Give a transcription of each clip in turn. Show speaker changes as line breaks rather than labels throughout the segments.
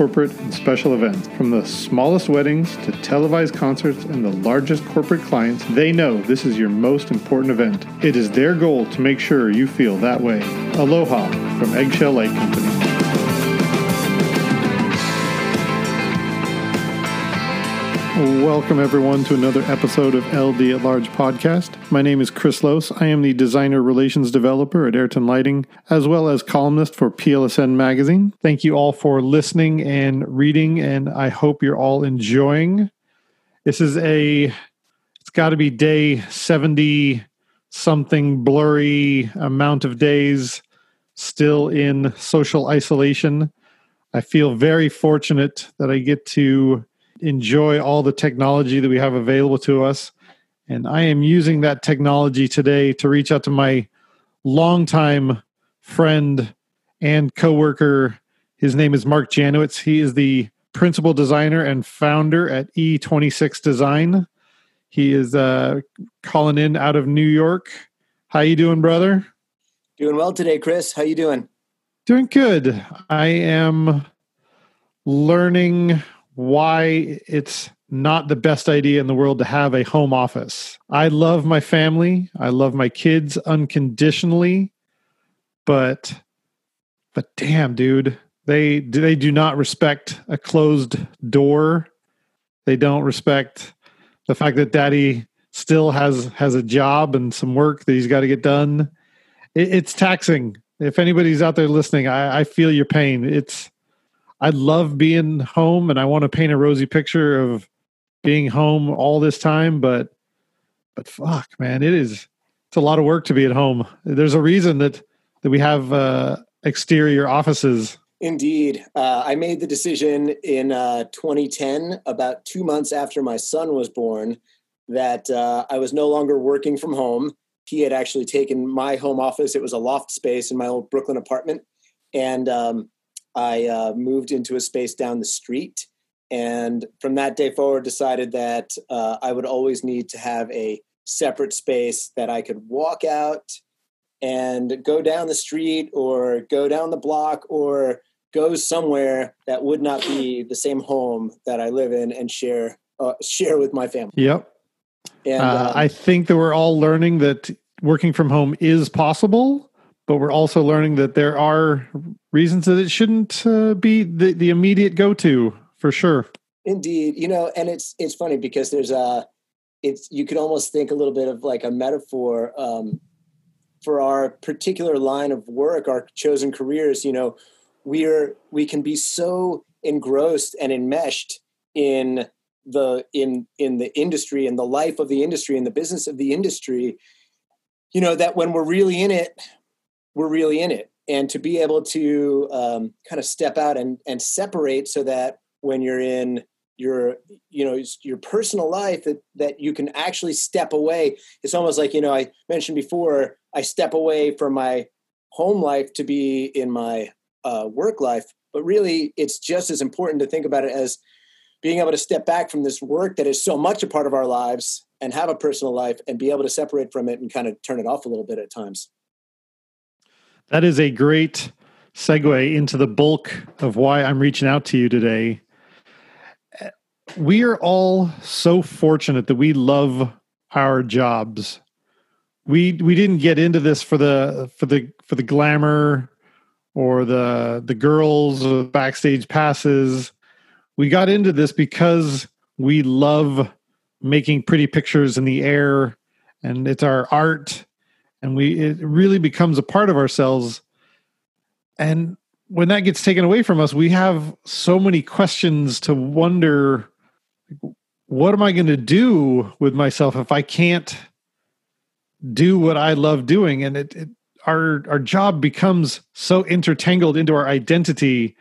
corporate, and special events. From the smallest weddings to televised concerts and the largest corporate clients, they know this is your most important event. It is their goal to make sure you feel that way. Aloha from Eggshell Light Company. Welcome, everyone, to another episode of LD at Large podcast. My name is Chris Lose. I am the designer relations developer at Ayrton Lighting, as well as columnist for PLSN Magazine. Thank you all for listening and reading, and I hope you're all enjoying. This is a, it's got to be day 70 something blurry amount of days still in social isolation. I feel very fortunate that I get to enjoy all the technology that we have available to us. And I am using that technology today to reach out to my longtime friend and coworker. His name is Mark Janowitz. He is the principal designer and founder at E26 Design. He is uh, calling in out of New York. How you doing, brother?
Doing well today, Chris. How you doing?
Doing good. I am learning why it's not the best idea in the world to have a home office. I love my family. I love my kids unconditionally, but but damn, dude, they they do not respect a closed door. They don't respect the fact that daddy still has has a job and some work that he's got to get done. It, it's taxing. If anybody's out there listening, I, I feel your pain. It's I love being home and I want to paint a rosy picture of being home all this time, but but fuck, man, it is it's a lot of work to be at home. There's a reason that that we have uh, exterior offices.
Indeed, uh, I made the decision in uh, 2010, about two months after my son was born, that uh, I was no longer working from home. He had actually taken my home office. It was a loft space in my old Brooklyn apartment, and um, I uh, moved into a space down the street. And from that day forward, decided that uh, I would always need to have a separate space that I could walk out and go down the street or go down the block or go somewhere that would not be the same home that I live in and share uh, share with my family.
Yep. And uh, um, I think that we're all learning that working from home is possible but we're also learning that there are reasons that it shouldn't uh, be the, the immediate go-to for sure.
Indeed. You know and it's it's funny because there's a it's you could almost think a little bit of like a metaphor um, for our particular line of work our chosen careers you know we're we can be so engrossed and enmeshed in the in in the industry and the life of the industry and the business of the industry you know that when we're really in it we're really in it. And to be able to um, kind of step out and, and separate so that when you're in your you know your personal life that, that you can actually step away. It's almost like you know i mentioned before i step away from my home life to be in my uh, work life. But really it's just as important to think about it as being able to step back from this work that is so much a part of our lives and have a personal life and be able to separate from it and kind of turn it off a little bit at times
that is a great segue into the bulk of why I'm reaching out to you today. We are all so fortunate that we love our jobs. We we didn't get into this for the for the for the glamour or the the girls or backstage passes. We got into this because we love making pretty pictures in the air and it's our art and we it really becomes a part of ourselves. And when that gets taken away from us we have so many questions to wonder what am i going to do with myself if i can't do what i love doing? And it, it our our job becomes so intertangled into our identity.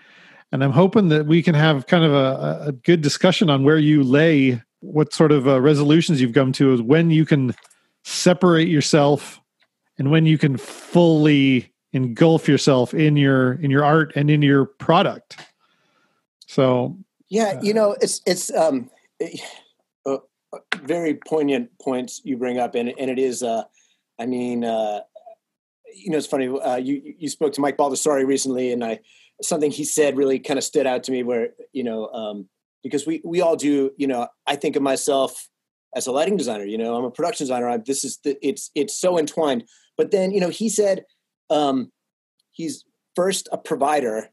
And i'm hoping that we can have kind of a, a good discussion on where you lay what sort of uh, resolutions you've come to is when you can separate yourself and when you can fully engulf yourself in your in your art and in your product. So
yeah uh, you know it's it's um uh, very poignant points you bring up and and it is uh i mean uh you know it's funny uh you you spoke to mike baldassari recently and i something he said really kind of stood out to me where you know um because we we all do you know i think of myself as a lighting designer you know i'm a production designer I'm, this is the, it's it's so entwined but then you know he said um he's first a provider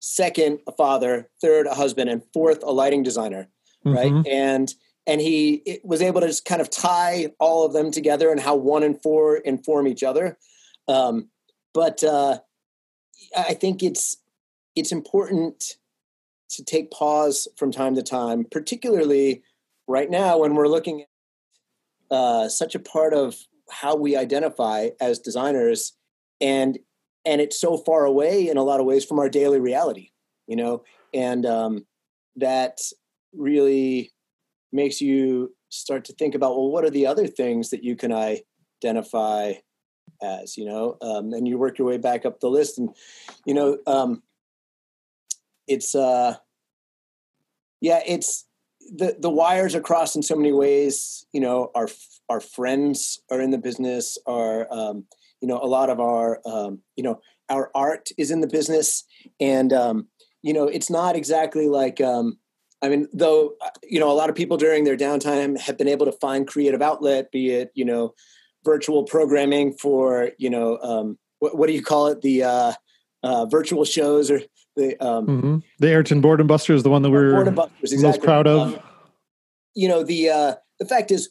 second a father third a husband and fourth a lighting designer right mm-hmm. and and he was able to just kind of tie all of them together and how one and four inform each other um but uh i think it's it's important to take pause from time to time, particularly right now when we're looking at uh, such a part of how we identify as designers, and and it's so far away in a lot of ways from our daily reality, you know, and um, that really makes you start to think about well, what are the other things that you can identify as, you know, um, and you work your way back up the list, and you know. Um, it's uh yeah it's the the wires are crossed in so many ways you know our our friends are in the business our um you know a lot of our um you know our art is in the business and um you know it's not exactly like um I mean, though, uh, you know, a lot of people during their downtime have been able to find creative outlet, be it, you know, virtual programming for, you know, um, what, what do you call it? The uh, uh, virtual shows or the um,
mm-hmm. the Ayrton Boredom Buster is the one that we're exactly. most proud of. Um,
you know the uh, the fact is,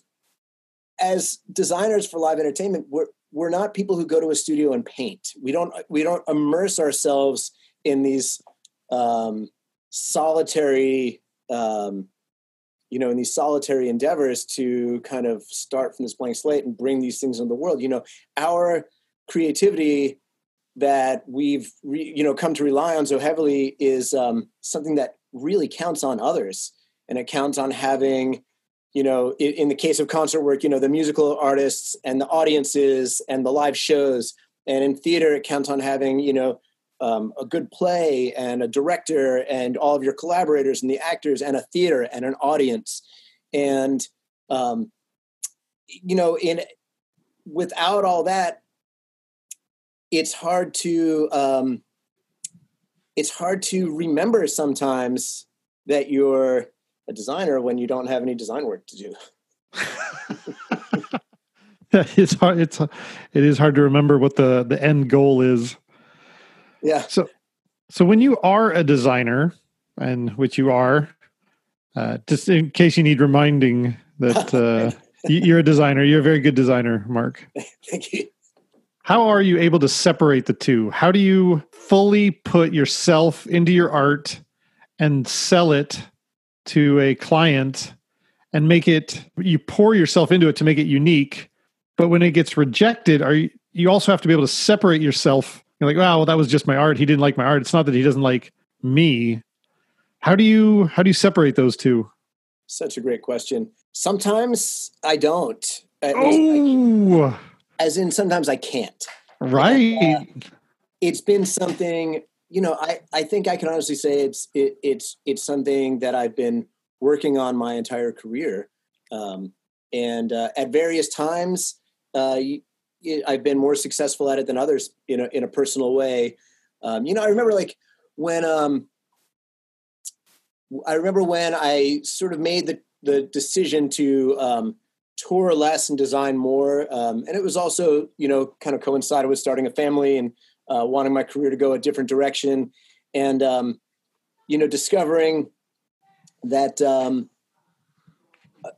as designers for live entertainment, we're we're not people who go to a studio and paint. We don't we don't immerse ourselves in these um, solitary um, you know in these solitary endeavors to kind of start from this blank slate and bring these things into the world. You know our creativity that we've re, you know come to rely on so heavily is um, something that really counts on others and it counts on having you know in, in, the case of concert work you know the musical artists and the audiences and the live shows. And in theater it counts on having you know um, a good play and a director and all of your collaborators and the actors and a theater and an audience. And um, you know in without all that it's hard to um, it's hard to remember sometimes that you're a designer when you don't have any design work to do.
it's hard. It's it is hard to remember what the the end goal is.
Yeah.
So so when you are a designer, and which you are, uh, just in case you need reminding that uh, you're a designer, you're a very good designer, Mark.
Thank you
how are you able to separate the two? How do you fully put yourself into your art and sell it to a client and make it you pour yourself into it to make it unique, but when it gets rejected, are you you also have to be able to separate yourself. You're like, wow, well, that was just my art. He didn't like my art. It's not that he doesn't like me. How do you how do you separate those two?
Such a great question. Sometimes I don't.
Oh
as in sometimes I can't.
Right. Uh,
it's been something, you know, I, I think I can honestly say it's, it, it's, it's something that I've been working on my entire career. Um, and uh, at various times, uh, I've been more successful at it than others in a, in a personal way. Um, you know, I remember like when, um, I remember when I sort of made the, the decision to, um, tour less and design more. Um, and it was also, you know, kind of coincided with starting a family and uh, wanting my career to go a different direction. And, um, you know, discovering that um,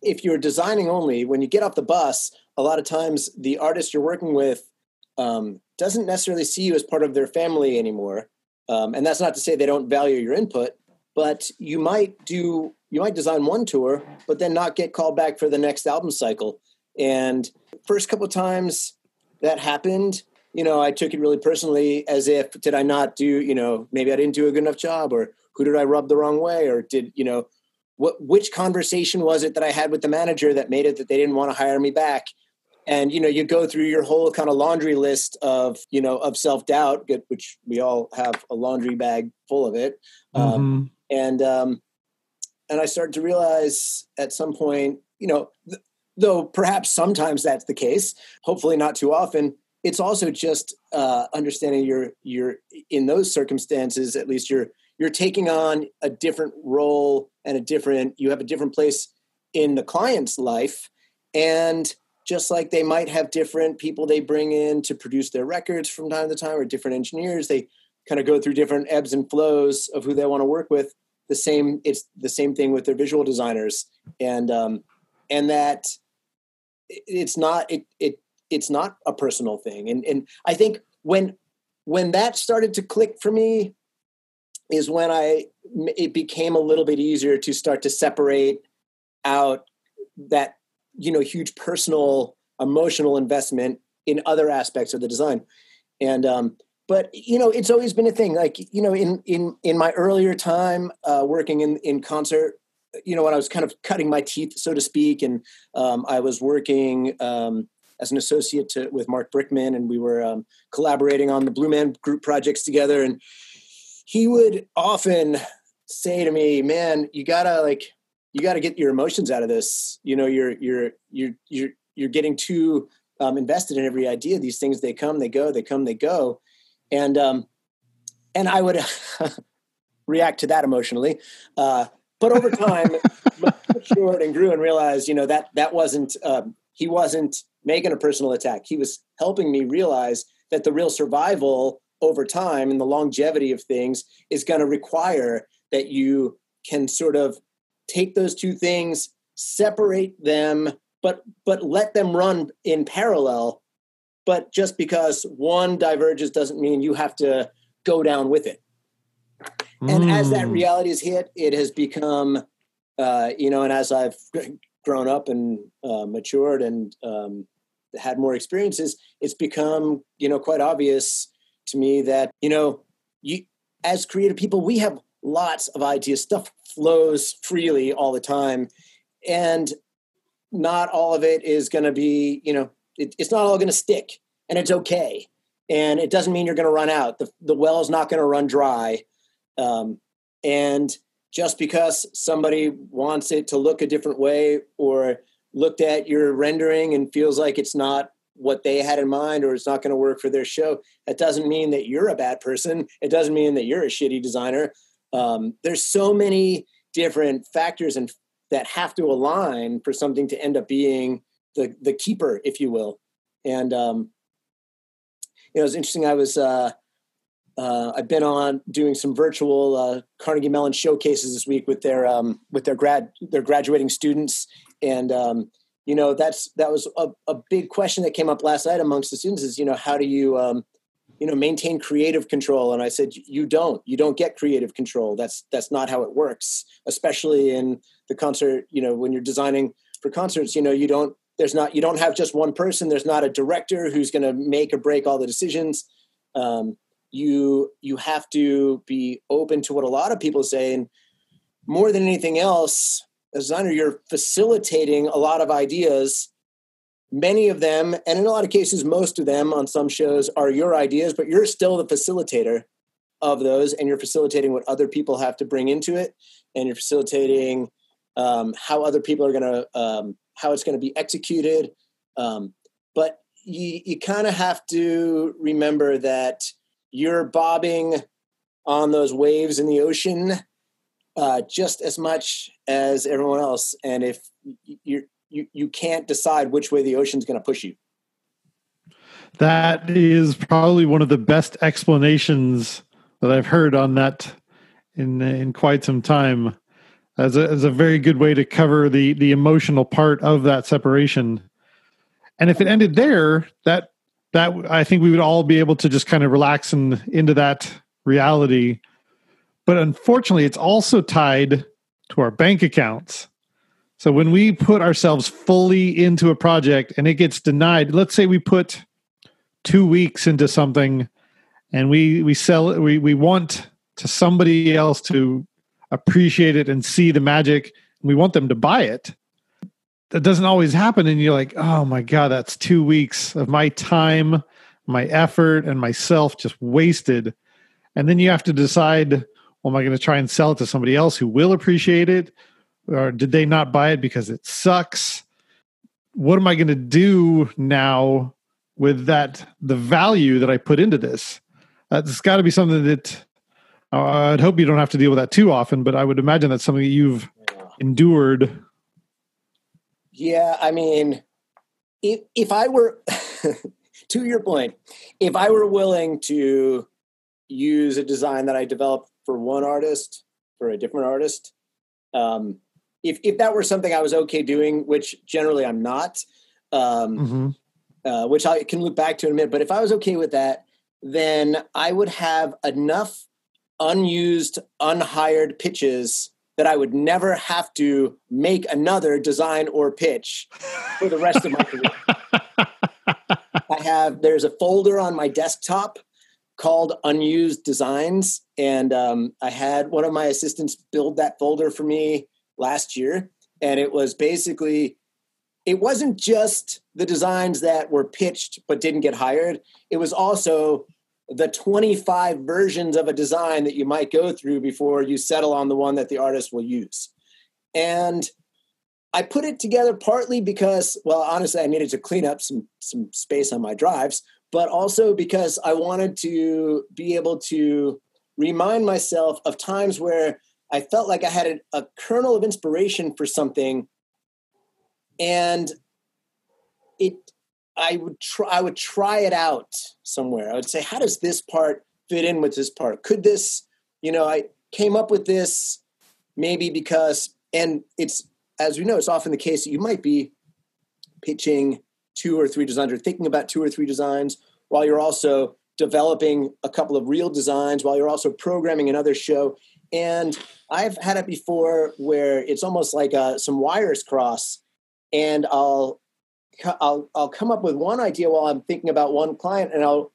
if you're designing only, when you get off the bus, a lot of times the artist you're working with um, doesn't necessarily see you as part of their family anymore. Um, and that's not to say they don't value your input, but you might do you might design one tour, but then not get called back for the next album cycle. And first couple times that happened, you know, I took it really personally as if did I not do, you know, maybe I didn't do a good enough job or who did I rub the wrong way or did, you know, what which conversation was it that I had with the manager that made it that they didn't want to hire me back? And you know, you go through your whole kind of laundry list of you know of self doubt, which we all have a laundry bag full of it. Um, mm-hmm. Um, and um, and I started to realize at some point, you know, th- though perhaps sometimes that's the case, hopefully not too often. It's also just uh, understanding you're you're in those circumstances. At least you're you're taking on a different role and a different you have a different place in the client's life and just like they might have different people they bring in to produce their records from time to time or different engineers they kind of go through different ebbs and flows of who they want to work with. The same it's the same thing with their visual designers. And um and that it's not it it it's not a personal thing. And and i think when when that started to click for me is when I it became a little bit easier to start to separate out that you know huge personal emotional investment in other aspects of the design. And um but you know it's always been a thing like you know in in in my earlier time uh working in in concert you know when i was kind of cutting my teeth so to speak and um i was working um as an associate to, with marc brickman and we were um, collaborating on the blue man group projects together and he would often say to me, "Man, you gotta like, you gotta get your emotions out of this. You know, you're you're you're you're you're getting too um, invested in every idea. These things they come, they go, they come, they go, and um, and I would react to that emotionally. Uh, but over time, matured and grew and realized, you know, that that wasn't um, he wasn't making a personal attack. He was helping me realize that the real survival over time and the longevity of things is going to require that you can sort of take those two things separate them but but let them run in parallel but just because one diverges doesn't mean you have to go down with it and mm. as that hmm. reality is hit it has become uh, you know and as i've grown up and uh, matured and um, had more experiences it's become you know quite obvious to me that you know you as creative people we have lots of ideas stuff flows freely all the time and not all of it is going to be you know it, it's not all going to stick and it's okay. And it doesn't mean you're going to run out. The, the well is not going to run dry. Um, and just because somebody wants it to look a different way or looked at your rendering and feels like it's not what they had in mind or it's not going to work for their show that doesn't mean that you're a bad person. It doesn't mean that you're a shitty designer. Um, there's so many different factors and that have to align for something to end up being the the keeper if you will. And um, you know it's interesting i was uh, uh, I've been on doing some virtual uh, Carnegie Mellon showcases this week with their um, with their grad their graduating students, and um, you know that's that was a, a big question that came up last night amongst the students is you know how do you um, you know maintain creative control? And i said you don't. You don't get creative control. That's that's not how it works. Especially in the concert you know when you're designing for concerts you know you don't there's not you don't have just one person. There's not a director who's going to make or break all the decisions. Um, you you have to be open to what a lot of people say. And more than anything else as designer, you're facilitating a lot of ideas. Many of them, and in a lot of cases, most of them on some shows are your ideas, but you're still the facilitator of those, and you're facilitating what other people have to bring into it, and you're facilitating um, how other people are going to, um, how it's going to be executed. Um, but you, you kind of have to remember that you're bobbing on those waves in the ocean uh, just as much as everyone else. And if you you you can't decide which way the ocean's going to push you.
That is probably one of the best explanations that I've heard on that in in quite some time. As a, as a very good way to cover the the emotional part of that separation. And if it ended there, that that I think we would all be able to just kind of relax and into that reality but unfortunately, it's also tied to our bank accounts. So when we put ourselves fully into a project and it gets denied, let's say we put two weeks into something and we we sell we we want to somebody else to appreciate it and see the magic we want them to buy it. That doesn't always happen. And you're like, oh my God, that's two weeks of my time, my effort, and myself just wasted. And then you have to decide, well, am I going to try and sell it to somebody else who will appreciate it? Or did they not buy it because it sucks? What am I going to do now with that, the value that I put into this? That's got to be something that uh, I'd hope you don't have to deal with that too often, but I would imagine that's something that you've endured.
Yeah, I mean, if if I were to your point, if I were willing to use a design that I developed for one artist for a different artist, um, if if that were something I was okay doing, which generally I'm not, um, mm-hmm. uh, which I can look back to in a minute, but if I was okay with that, then I would have enough unused, unhired pitches that I would never have to make another design or pitch for the rest of my career. I have, there's a folder on my desktop called Unused Designs. And um, I had one of my assistants build that folder for me last year. And it was basically, it wasn't just the designs that were pitched but didn't get hired, it was also the 25 versions of a design that you might go through before you settle on the one that the artist will use. And I put it together partly because, well, honestly, I needed to clean up some some space on my drives, but also because I wanted to be able to remind myself of times where I felt like I had a, a kernel of inspiration for something, and I would try I would try it out somewhere. I would say, how does this part fit in with this part? Could this, you know, I came up with this maybe because and it's as we know, it's often the case that you might be pitching two or three designs or thinking about two or three designs while you're also developing a couple of real designs while you're also programming another show. And I've had it before where it's almost like uh, some wires cross, and I'll I'll I'll come up with one idea while I'm thinking about one client, and I'll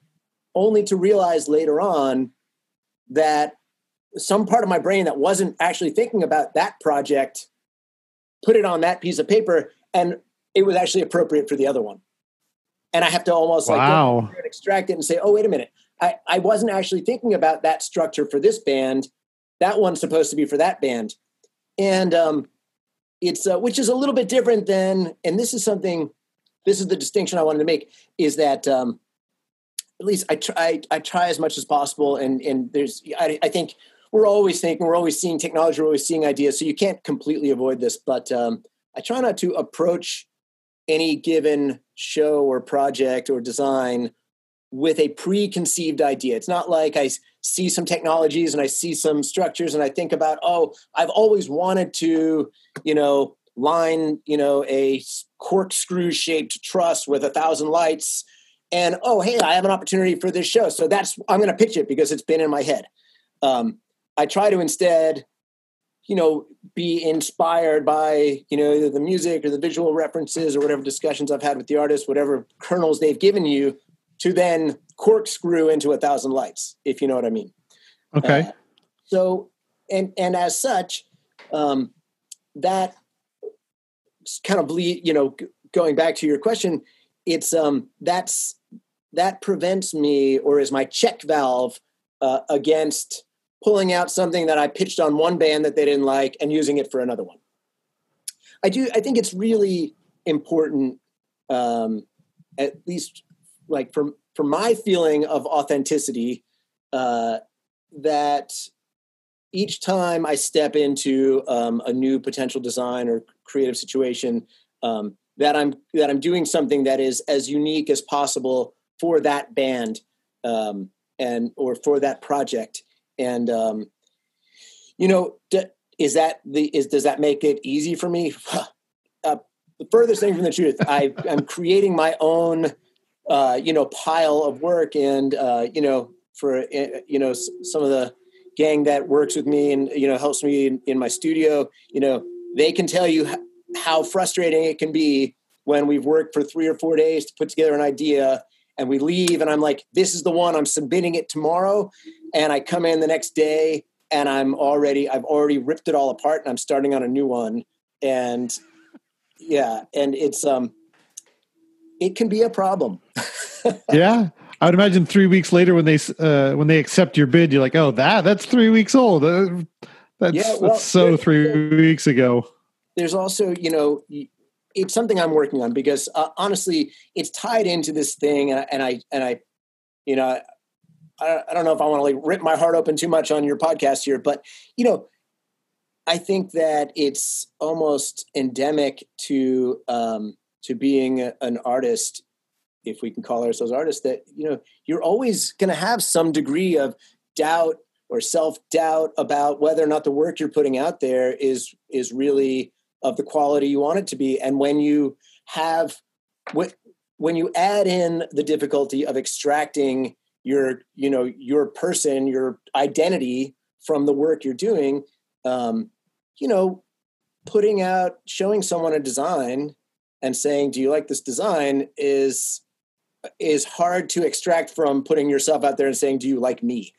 only to realize later on that some part of my brain that wasn't actually thinking about that project put it on that piece of paper, and it was actually appropriate for the other one. And I have to almost
wow.
like extract it and say, oh, wait a minute. I, I wasn't actually thinking about that structure for this band. That one's supposed to be for that band. And um, it's, uh, which is a little bit different than, and this is something this is the distinction I wanted to make is that um, at least I try I try as much as possible and and there's I, I think we're always thinking we're always seeing technology we're always seeing ideas so you can't completely avoid this but um, I try not to approach any given show or project or design with a preconceived idea. It's not like I see some technologies and I see some structures and I think about, oh, I've always wanted to, you know, line, you know, a corkscrew shaped truss with a thousand lights. And oh, hey, I have an opportunity for this show. So that's, I'm going to pitch it because it's been in my head. Um, I try to instead, you know, be inspired by, you know, either the music or the visual references or whatever discussions I've had with the artist, whatever kernels they've given you to then corkscrew into a thousand lights, if you know what I mean.
Okay.
Uh, so, and, and as such, um, that kind of bleed, you know, going back to your question, it's um that's that prevents me or is my check valve uh, against pulling out something that I pitched on one band that they didn't like and using it for another one. I do. I think it's really important, um, at least like from from my feeling of authenticity, uh, that each time I step into um, a new potential design or creative situation, um, that I'm that I'm doing something that is as unique as possible for that band um, and or for that project. And um, you know, d- is that the is does that make it easy for me? uh, the furthest thing from the truth, I, I'm creating my own, uh, you know, pile of work, and uh, you know, for uh, you know, some of the gang that works with me and you know helps me in, in my studio you know they can tell you how frustrating it can be when we've worked for three or four days to put together an idea and we leave and i'm like this is the one i'm submitting it tomorrow and i come in the next day and i'm already i've already ripped it all apart and i'm starting on a new one and yeah, and it's um, it can be a problem.
yeah, I would imagine three weeks later when they uh, when they accept your bid, you're like, oh, that that's three weeks old. Uh, that's, yeah, well, that's so three weeks ago.
There's also, you know, it's something I'm working on because uh, honestly, it's tied into this thing, and I and I, and I you know, I, I don't know if I want to like rip my heart open too much on your podcast here, but you know, I think that it's almost endemic to um, to being an artist, if we can call ourselves artists. That you know, you're always going to have some degree of doubt or self doubt about whether or not the work you're putting out there is is really of the quality you want it to be. And when you have when you add in the difficulty of extracting your you know your person your identity from the work you're doing um, you know putting out showing someone a design and saying do you like this design is is hard to extract from putting yourself out there and saying do you like me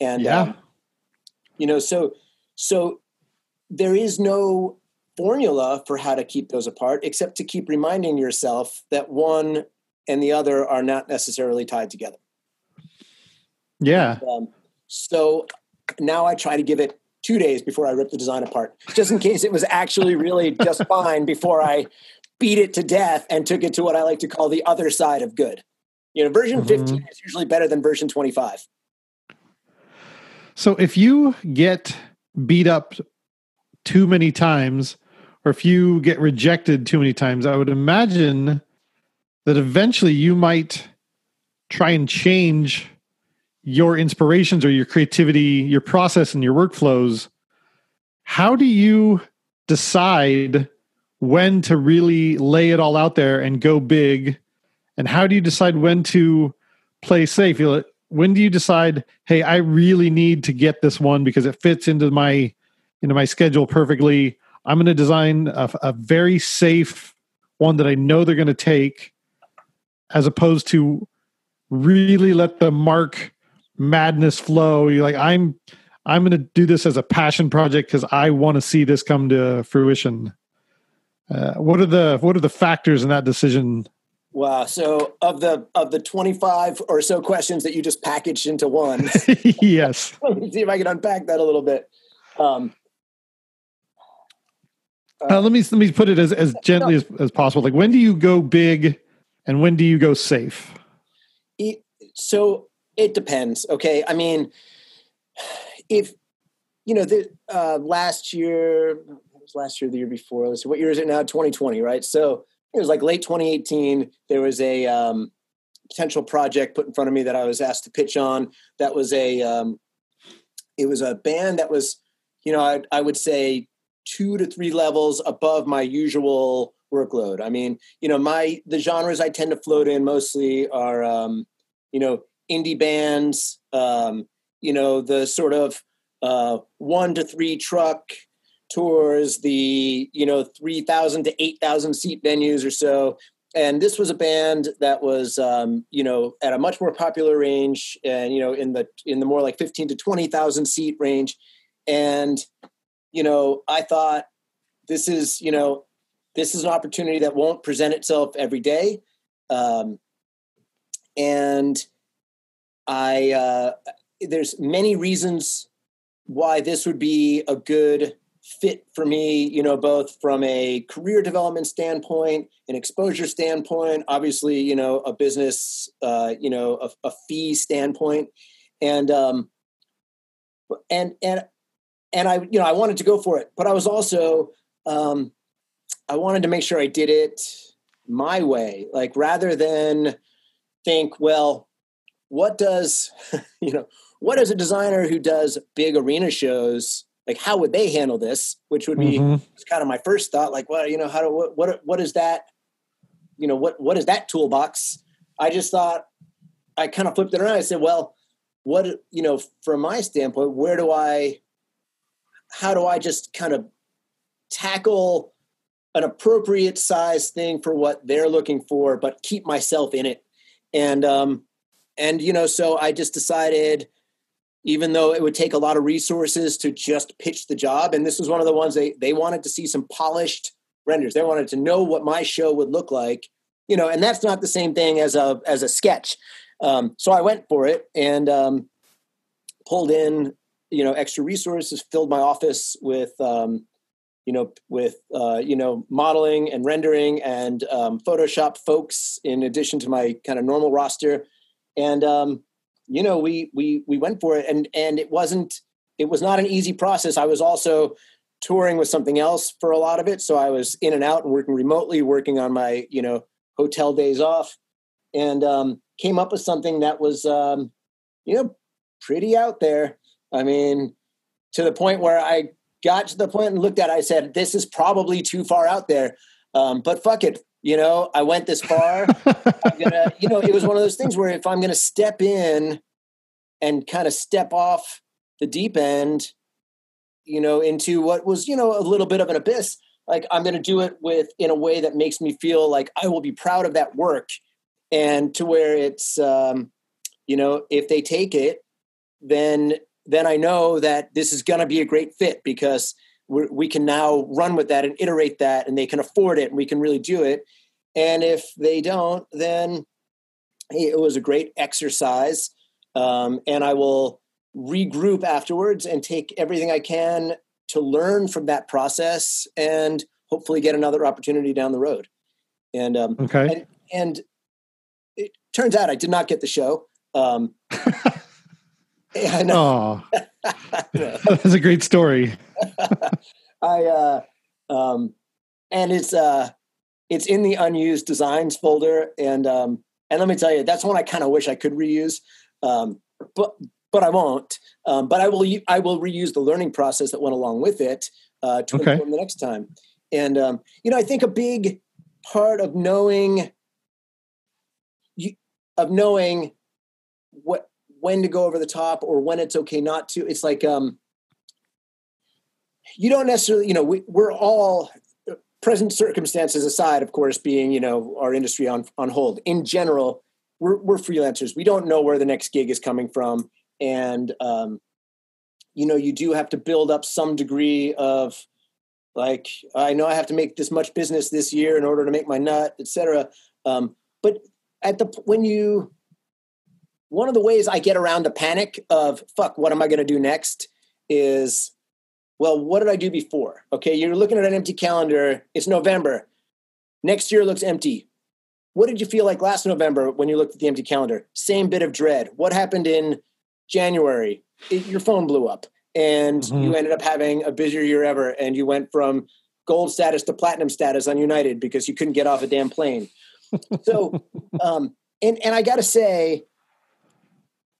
and yeah. um, you know so so there is no formula for how to keep those apart except to keep reminding yourself that one and the other are not necessarily tied together
yeah. And,
um, so now I try to give it two days before I rip the design apart, just in case it was actually really just fine before I beat it to death and took it to what I like to call the other side of good. You know, version mm-hmm. 15 is usually better than version 25.
So if you get beat up too many times, or if you get rejected too many times, I would imagine that eventually you might try and change your inspirations or your creativity, your process and your workflows, how do you decide when to really lay it all out there and go big? And how do you decide when to play safe? When do you decide, hey, I really need to get this one because it fits into my into my schedule perfectly. I'm going to design a, a very safe one that I know they're going to take, as opposed to really let the mark madness flow. You're like, I'm I'm going to do this as a passion project because I want to see this come to fruition. Uh, what are the what are the factors in that decision?
Wow. So of the of the 25 or so questions that you just packaged into one.
yes.
Let me see if I can unpack that a little bit. Um,
uh, let me let me put it as, as gently no. as, as possible. Like when do you go big and when do you go safe?
so it depends. Okay. I mean, if, you know, the uh, last year, was last year, the year before, let's see, what year is it now? 2020, right? So it was like late 2018. There was a um, potential project put in front of me that I was asked to pitch on. That was a, um, it was a band that was, you know, I, I would say two to three levels above my usual workload. I mean, you know, my the genres I tend to float in mostly are um, you know, indie bands, um, you know, the sort of uh, one to three truck tours, the, you know, 3,000 to 8,000 seat venues or so. And this was a band that was, um, you know, at a much more popular range and, you know, in the, in the more like 15 to 20,000 seat range. And, you know, I thought this is, you know, this is an opportunity that won't present itself every day. Um, and I uh, there's many reasons why this would be a good fit for me. You know, both from a career development standpoint, an exposure standpoint, obviously, you know, a business, uh, you know, a, a fee standpoint, and um, and and and I, you know, I wanted to go for it, but I was also um, I wanted to make sure I did it my way, like rather than think, well, what does you know what does a designer who does big arena shows like how would they handle this? Which would be mm-hmm. kind of my first thought like well you know how do what what, what is that you know what what is that toolbox? I just thought i kind of flipped it around. I said well what you know from my standpoint where do i how do i just kind of tackle an appropriate size thing for what they're looking for but keep myself in it and um and you know so i just decided even though it would take a lot of resources to just pitch the job. And this was one of the ones they they wanted to see some polished renders. They wanted to know what my show would look like, you know. And that's not the same thing as a as a sketch. Um, so I went for it and um, pulled in, you know, extra resources, filled my office with. Um, you know, with uh, you know modeling and rendering and um, Photoshop folks, in addition to my kind of normal roster, and um, you know, we we we went for it, and and it wasn't it was not an easy process. I was also touring with something else for a lot of it, so I was in and out and working remotely, working on my you know hotel days off, and um, came up with something that was um, you know pretty out there. I mean, to the point where I got to the point and looked at it, I said, "This is probably too far out there." Um, but fuck it, you know, I went this far. I'm gonna, you know, it was one of those things where if I'm gonna step in and kind of step off the deep end, you know, into what was, you know, a little bit of an abyss, like I'm gonna do it with in a way that makes me feel like I will be proud of that work and to where it's um, you know, if they take it, then then I know that this is gonna be a great fit because we can now run with that and iterate that and they can afford it and we can really do it. And if they don't then hey, it was a great exercise um, and i will regroup afterwards and take everything i can to learn from that process and hopefully get another opportunity down the road. And um,
okay.
and, and it turns out i did not get the show um,
I know. That's a great story.
I uh, um, and it's uh, it's in the unused designs folder, and um, and let me tell you, that's one I kind of wish I could reuse, um, but but I won't. Um, but I will I will reuse the learning process that went along with it uh, to okay. inform the next time. And um, you know, I think a big part of knowing you, of knowing when to go over the top or when it's okay not to. It's like um, you don't necessarily, you know, we, we're all present circumstances aside, of course, being you know our industry on on hold. In general, we're we're freelancers. We don't know where the next gig is coming from, and um, you know, you do have to build up some degree of like I know I have to make this much business this year in order to make my nut, etc. Um, but at the when you one of the ways I get around the panic of fuck, what am I going to do next? Is well, what did I do before? Okay, you're looking at an empty calendar. It's November. Next year looks empty. What did you feel like last November when you looked at the empty calendar? Same bit of dread. What happened in January? It, your phone blew up and mm-hmm. you ended up having a busier year ever. And you went from gold status to platinum status on United because you couldn't get off a damn plane. So, um, and, and I got to say,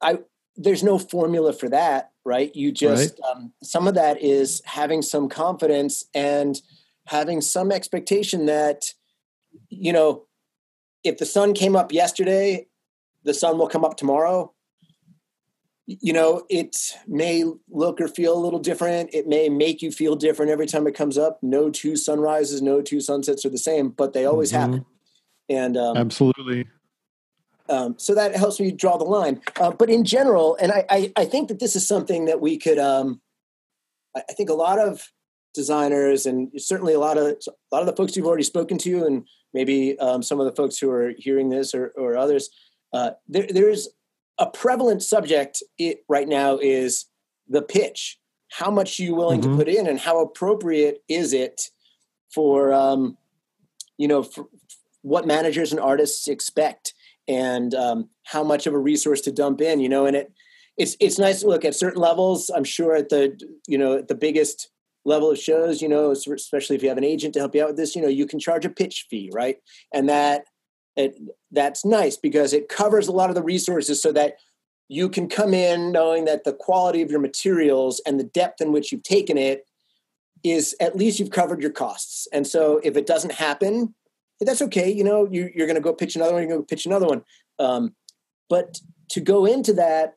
I there's no formula for that, right? You just right. Um, some of that is having some confidence and having some expectation that you know if the sun came up yesterday, the sun will come up tomorrow. You know, it may look or feel a little different. It may make you feel different every time it comes up. No two sunrises, no two sunsets are the same, but they always mm-hmm. happen. And um,
absolutely,
um, so that helps me draw the line. Uh, but in general, and I, I, I, think that this is something that we could. Um, I, I think a lot of designers, and certainly a lot of a lot of the folks you've already spoken to, and maybe um, some of the folks who are hearing this or, or others, uh, there, there's a prevalent subject it, right now is the pitch. How much are you willing mm-hmm. to put in, and how appropriate is it for um, you know for what managers and artists expect? And um, how much of a resource to dump in you know and it it's it's nice to look at certain levels. I'm sure at the you know at the biggest level of shows you know especially if you have an agent to help you out with this you know you can charge a pitch fee right? And that it, that's nice because it covers a lot of the resources so that you can come in knowing that the quality of your materials and the depth in which you've taken it is at least you've covered your costs. And so if it doesn't happen that's okay. You know, you, are going to go pitch another one. You're going to pitch another one. Um, but to go into that,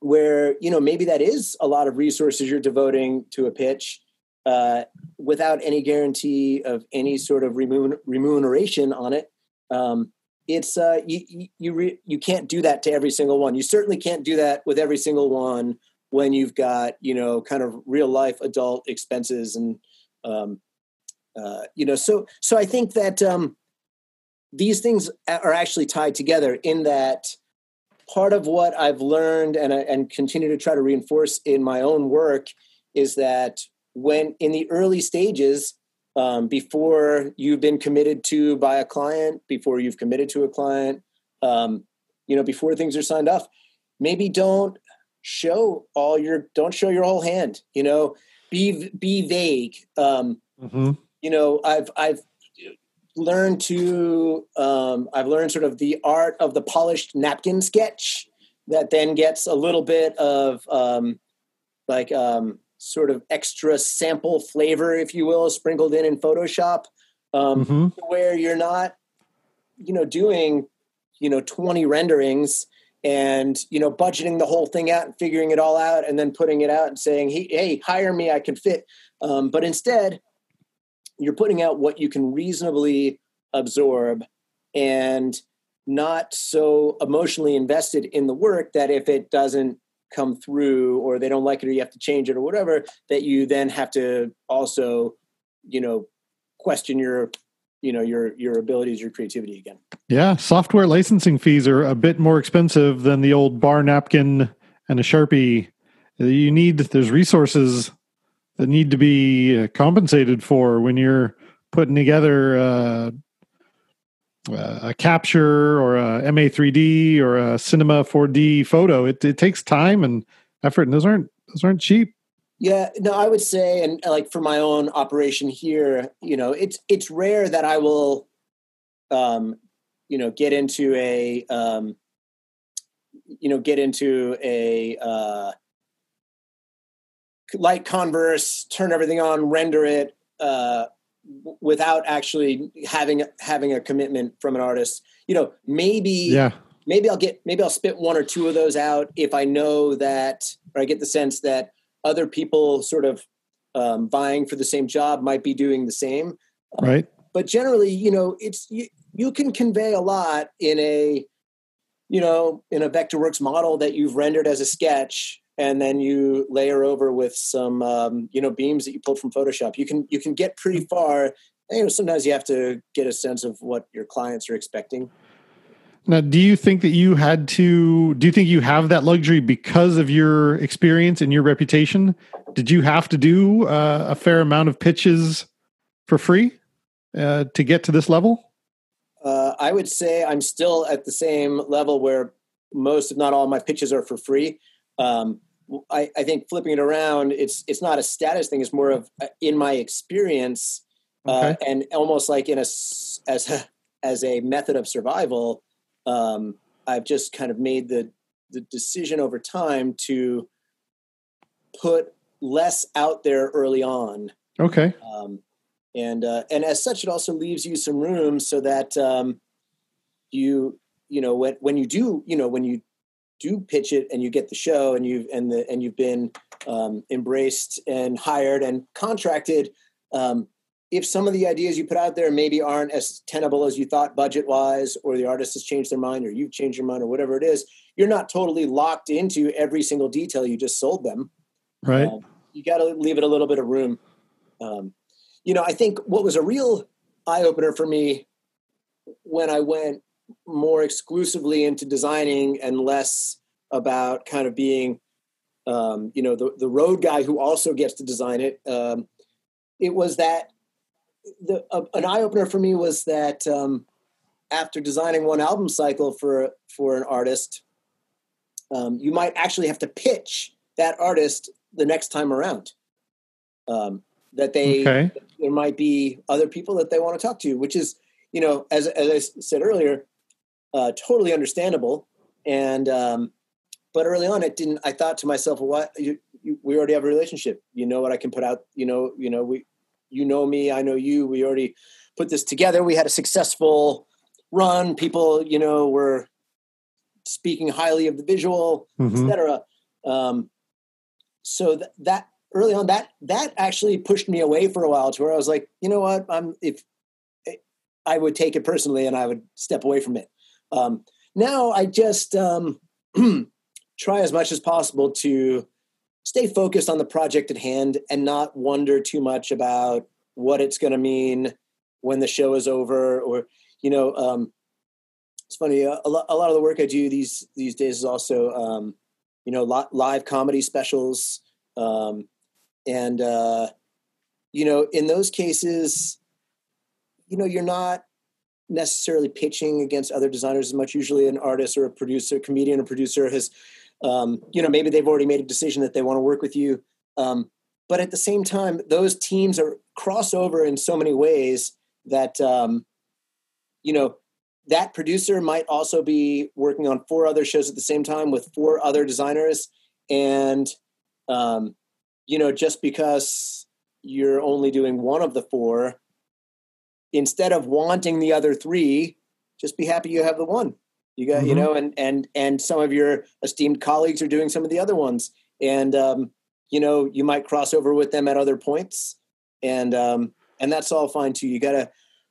where you know maybe that is a lot of resources you're devoting to a pitch, uh, without any guarantee of any sort of remun- remuneration on it. Um, it's uh, you you re- you can't do that to every single one. You certainly can't do that with every single one when you've got you know kind of real life adult expenses and um, uh, you know so so I think that um, these things are actually tied together in that part of what I've learned and and continue to try to reinforce in my own work is that when in the early stages um, before you've been committed to by a client, before you've committed to a client, um, you know, before things are signed off, maybe don't show all your, don't show your whole hand. You know, be be vague. Um, mm-hmm. You know, I've I've learned to um, I've learned sort of the art of the polished napkin sketch that then gets a little bit of um, like um, sort of extra sample flavor, if you will, sprinkled in in Photoshop, um, mm-hmm. where you're not, you know, doing, you know, 20 renderings and you know budgeting the whole thing out and figuring it all out and then putting it out and saying hey, hey hire me i can fit um, but instead you're putting out what you can reasonably absorb and not so emotionally invested in the work that if it doesn't come through or they don't like it or you have to change it or whatever that you then have to also you know question your you know your your abilities your creativity again.
Yeah software licensing fees are a bit more expensive than the old bar napkin and a sharpie. You need there's resources that need to be uh, compensated for when you're putting together uh, a capture or a MA3D or a Cinema 4D photo. It, it takes time and effort, and those aren't those aren't cheap.
Yeah, no, I would say, and like for my own operation here, you know, it's it's rare that I will, um, you know, get into a, um, you know, get into a uh, LightConverse, turn everything on, render it, uh, without actually having having a commitment from an artist. You know maybe
yeah.
maybe i'll get maybe i'll spit one or two of those out if i know that or i get the sense that other people sort of um, vying for the same job might be doing the same.
Right. um,
but generally you know it's you, you can convey a lot in a you know in a vectorworks model that you've rendered as a sketch and then you layer over with some um, you know beams that you pulled from Photoshop. You can you can get pretty far. You know, sometimes you have to get a sense of what your clients are expecting.
Now, do you think that you had to? Do you think you have that luxury because of your experience and your reputation? Did you have to do uh, a fair amount of pitches for free uh, to get to this level?
Uh, I would say I'm still at the same level where most, if not all, my pitches are for free. Um, I, I, think flipping it around, it's it's not a status thing. It's more of uh, in my experience, uh, okay. and almost like in a as a as a method of survival. Um, I've just kind of made the the decision over time to put less out there early on.
Okay.
Um, and uh, and as such, it also leaves you some room so that um, you you know when when you do you know when you do pitch it and you get the show and you've and the and you've been um, embraced and hired and contracted um, if some of the ideas you put out there maybe aren't as tenable as you thought budget wise or the artist has changed their mind or you've changed your mind or whatever it is you're not totally locked into every single detail. You just sold them.
Right.
Um, you got to leave it a little bit of room. Um, you know i think what was a real eye-opener for me when i went more exclusively into designing and less about kind of being um, you know the, the road guy who also gets to design it um, it was that the uh, an eye-opener for me was that um, after designing one album cycle for for an artist um, you might actually have to pitch that artist the next time around um, that they okay. there might be other people that they want to talk to which is you know as, as i said earlier uh, totally understandable. And um, but early on, it didn't. I thought to myself, well, what you, you, we already have a relationship. You know what I can put out. You know, you know we, you know me, I know you. We already put this together. We had a successful run. People, you know, were speaking highly of the visual, mm-hmm. etc. Um, so th- that early on, that that actually pushed me away for a while to where I was like, you know what, I'm if I would take it personally and I would step away from it. Um, now I just um, try as much as possible to stay focused on the project at hand and not wonder too much about what it's going to mean when the show is over or you know um, it's funny a, a lot of the work i do these these days is also um, you know live comedy specials um, and uh, you know in those cases you know you're not necessarily pitching against other designers as much. Usually an artist or a producer comedian or producer has um, you know maybe they've already made a decision that they want to work with you um, but at the same time those teams are crossover in so many ways that um, you know that producer might also be working on four other shows at the same time with four other designers. And um, you know just because you're only doing one of the four instead of wanting the other three just be happy you have the one you got mm-hmm. you know and and and some of your esteemed colleagues are doing some of the other ones and um, you know you might cross over with them at other points and um, and that's all fine too you got to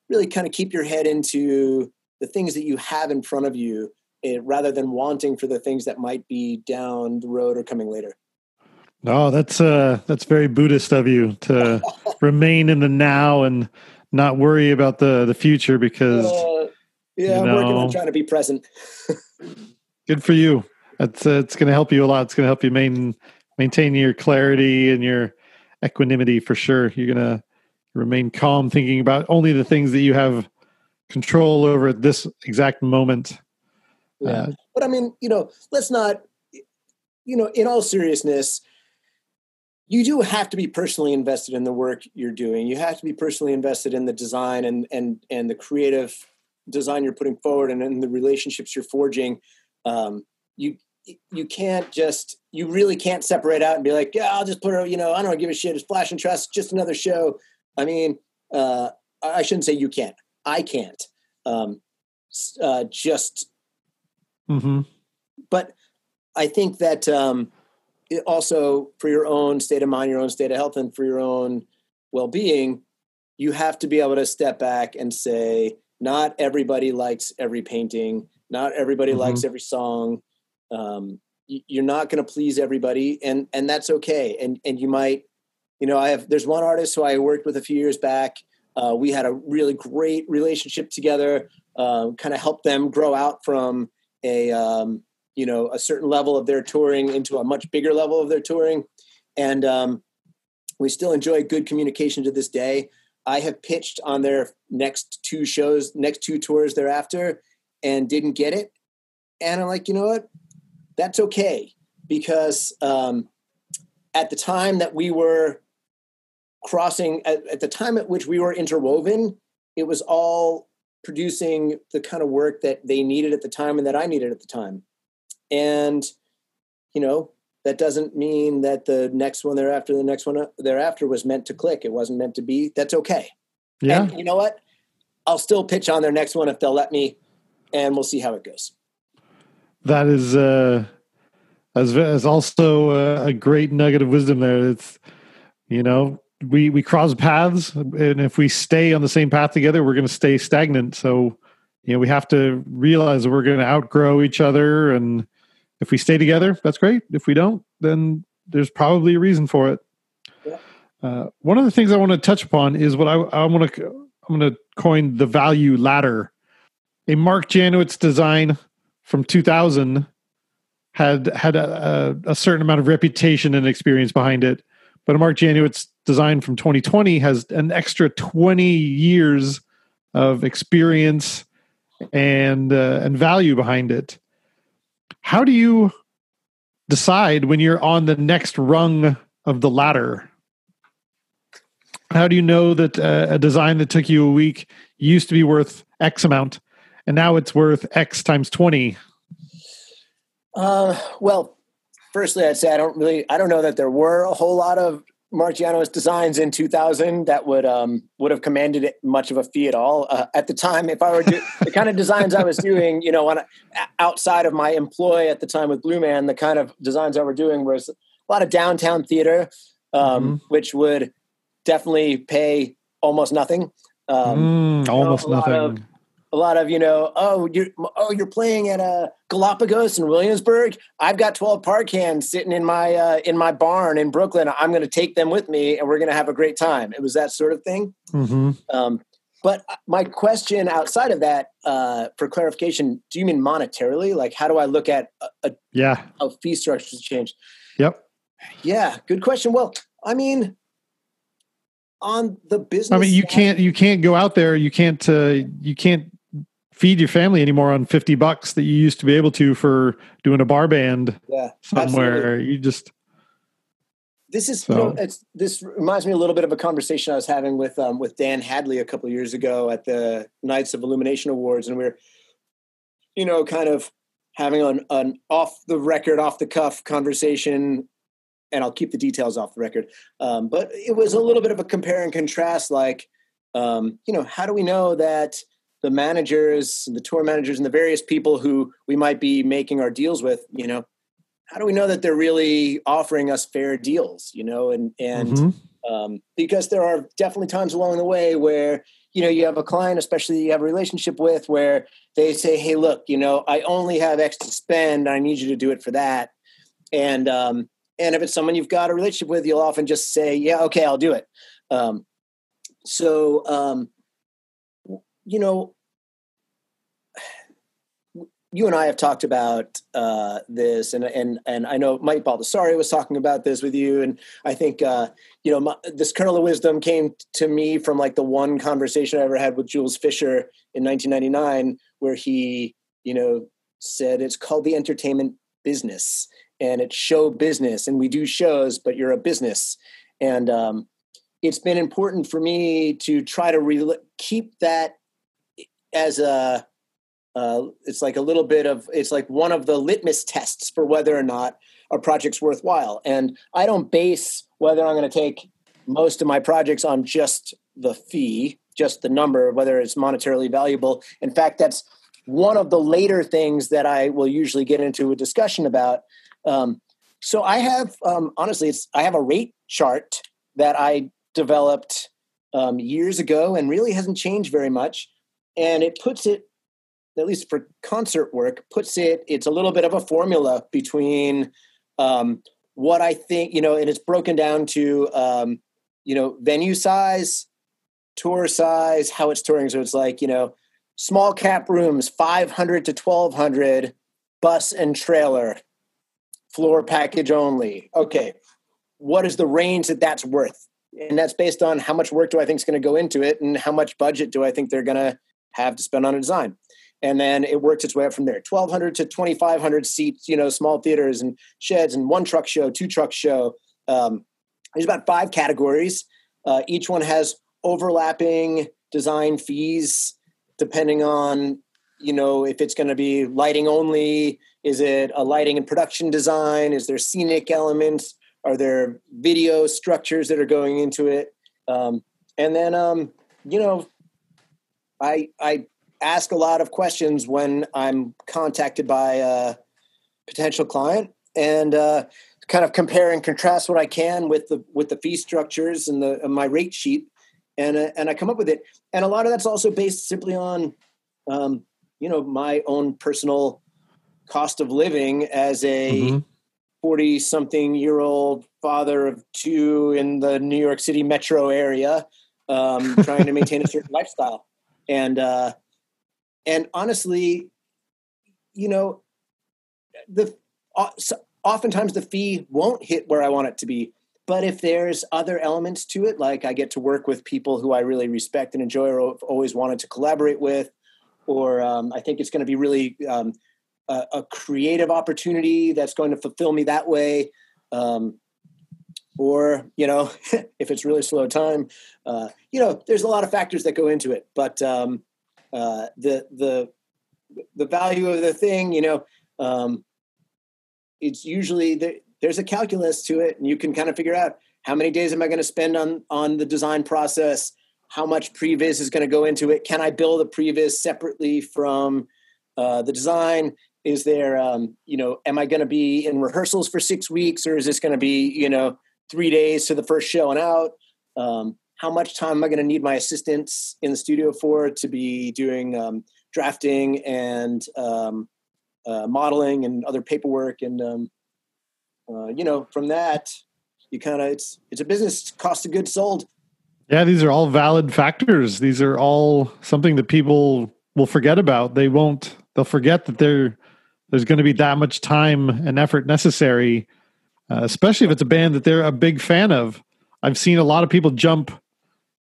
really kind of keep your head into the things that you have in front of you eh, rather than wanting for the things that might be down the road or coming later.
No, that's uh that's very Buddhist of you to remain in the now and not worry about the the future because uh,
yeah, I'm working on trying to be present.
good for you. It's uh, it's going to help you a lot. It's going to help you main, maintain your clarity and your equanimity for sure. You're going to remain calm, thinking about only the things that you have control over at this exact moment.
Yeah. Uh, but I mean, you know, let's not, you know, in all seriousness, you do have to be personally invested in the work you're doing. You have to be personally invested in the design and and and the creative design you're putting forward and in the relationships you're forging. Um, you you can't just you really can't separate out and be like, yeah, I'll just put her, you know, I don't give a shit. It's flash and trust, just another show. I mean, uh, I shouldn't say you can't. I can't. Um, uh, just,
mm-hmm.
but I think that um, also for your own state of mind, your own state of health, and for your own well-being, you have to be able to step back and say, not everybody likes every painting. Not everybody mm-hmm. likes every song. Um, you're not going to please everybody, and and that's okay. And and you might, you know, I have. There's one artist who I worked with a few years back uh, we had a really great relationship together. Uh, kind of helped them grow out from a um, you know a certain level of their touring into a much bigger level of their touring, and um, we still enjoy good communication to this day. I have pitched on their next two shows, next two tours thereafter, and didn't get it. And I'm like, you know what? That's okay because um, at the time that we were crossing at, at the time at which we were interwoven, it was all producing the kind of work that they needed at the time and that I needed at the time. And, you know, that doesn't mean that the next one thereafter, the next one thereafter was meant to click. It wasn't meant to be. That's okay.
Yeah.
And you know what? I'll still pitch on their next one if they'll let me, and we'll see how it goes.
That is, uh, as, as also a great nugget of wisdom there. It's, you know, we we cross paths and if we stay on the same path together we're going to stay stagnant so you know we have to realize that we're going to outgrow each other and if we stay together that's great if we don't then there's probably a reason for it yeah. uh, one of the things i want to touch upon is what i, I want to i'm going to coin the value ladder a Marc Janowitz design from 2000 had had a, a, a certain amount of reputation and experience behind it but a Marc Janowitz design from 2020 has an extra 20 years of experience and uh, and value behind it. How do you decide when you're on the next rung of the ladder? How do you know that uh, a design that took you a week used to be worth X amount and now it's worth X times 20?
Uh, well, firstly, I'd say I don't really, I don't know that there were a whole lot of Marc Janowitz designs in 2000 that would um, would have commanded much of a fee at all uh, at the time. If I were do, the kind of designs I was doing, you know, on a, outside of my employ at the time with Blue Man, the kind of designs I were doing was a lot of downtown theater, um, mm-hmm. which would definitely pay almost nothing.
Um, mm, almost nothing.
Of, a lot of you know oh you're oh you're playing at a uh, galapagos in williamsburg? I've got 12 par cans sitting in my uh, in my barn in brooklyn. I'm going to take them with me and we're going to have a great time. It was that sort of thing. Mm-hmm. um, but uh, my question outside of that uh, for clarification do you mean monetarily? Like how do i look at a, a
yeah.
how fee structures change?
Yep.
Yeah good question. Well i mean on the business
i mean you side, can't you can't go out there. You can't uh, you can't feed your family anymore on 50 bucks that you used to be able to for doing a bar band
yeah,
somewhere. Absolutely. You just
this is so. you know, it's this reminds me a little bit of a conversation I was having with um, with Dan Hadley a couple years ago at the Knights of Illumination Awards, and we are you know kind of having an, an off the record, off the cuff conversation. And I'll keep the details off the record. Um, but it was a little bit of a compare and contrast, like, um, you know, how do we know that the managers, the tour managers, and the various people who we might be making our deals with, you know, how do we know that they're really offering us fair deals? You know, and and mm-hmm. um, because there are definitely times along the way where you know you have a client, especially you have a relationship with, where they say, "Hey, look, you know, I only have X to spend. I need you to do it for that." And um, and if it's someone you've got a relationship with, you'll often just say, "Yeah, okay, I'll do it." Um, so um, you know, you and I have talked about uh, this, and and and I know Mike Baldassari was talking about this with you, and I think uh, you know my, this kernel of wisdom came to me from like the one conversation I ever had with Jules Fisher in 1999, where he you know said it's called the entertainment business, and it's show business, and we do shows, but you're a business, and um, it's been important for me to try to re- keep that as a uh, it's like a little bit of it's like one of the litmus tests for whether or not a project's worthwhile. And i don't base whether i'm going to take most of my projects on just the fee just the number whether it's monetarily valuable. In fact that's one of the later things that i will usually get into a discussion about. Um, so i have um, honestly it's i have a rate chart that i developed um, years ago and really hasn't changed very much and it puts it at least for concert work puts it it's a little bit of a formula between um, what i think you know and it's broken down to um, you know venue size tour size how it's touring. So it's like you know small cap rooms 500 to 1200 bus and trailer floor package only. Okay what is the range that that's worth? And that's based on how much work do i think is going to go into it and how much budget do i think they're going to have to spend on a design. And then it worked its way up from there 1,200 to 2,500 seats, you know, small theaters and sheds and one truck show, two truck show. Um, there's about five categories. Uh, each one has overlapping design fees depending on you know if it's going to be lighting only is it a lighting and production design is there scenic elements are there video structures that are going into it um, and then um, you know I I ask a lot of questions when I'm contacted by a potential client and uh, kind of compare and contrast what I can with the with the fee structures and the and my rate sheet and uh, and I come up with it and a lot of that's also based simply on um, you know my own personal cost of living as a 40 mm-hmm. something year old father of two in the New York City metro area um, trying to maintain a certain lifestyle and uh, and honestly, you know, the uh, oftentimes the fee won't hit where I want it to be. But if there's other elements to it, like I get to work with people who I really respect and enjoy or have always wanted to collaborate with, or um, I think it's going to be really um, a, a, creative opportunity that's going to fulfill me that way. Um, or you know if it's really slow time uh, you know there's a lot of factors that go into it. But um, uh, the the the value of the thing you know um, it's usually there, there's a calculus to it and you can kind of figure out how many days am i going to spend on on the design process how much previs is going to go into it can i build a previs separately from uh, the design? Is there um, you know am i going to be in rehearsals for six weeks or is this going to be you know three days to the first show and out. Um, how much time am I going to need my assistants in the studio for to be doing um, drafting and um, uh, modeling and other paperwork? And um, uh, you know from that you kind of it's it's a business cost of goods sold.
Yeah these are all valid factors. These are all something that people will forget about. They won't they'll forget that there there's going to be that much time and effort necessary uh, especially if it's a band that they're a big fan of. I've seen a lot of people jump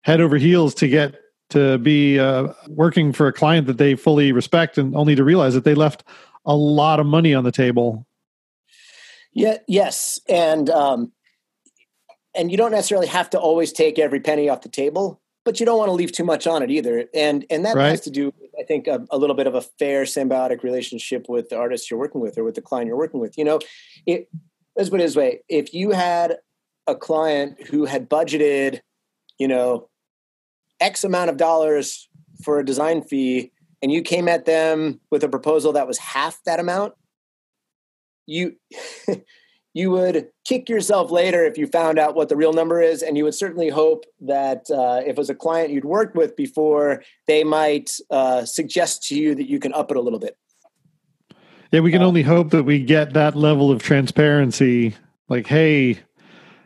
head over heels to get to be uh, working for a client that they fully respect and only to realize that they left a lot of money on the table.
Yeah yes. And um and you don't necessarily have to always take every penny off the table but you don't want to leave too much on it either. And and that right. has to do i think a, a, little bit of a fair symbiotic relationship with the artist you're working with or with the client you're working with. You know it let's put it this way. If you had a client who had budgeted you know x amount of dollars for a design fee and you came at them with a proposal that was half that amount you you would kick yourself later if you found out what the real number is and you would certainly hope that uh, if it was a client you'd worked with before they might uh, suggest to you that you can up it a little bit
yeah we can uh, only hope that we get that level of transparency like hey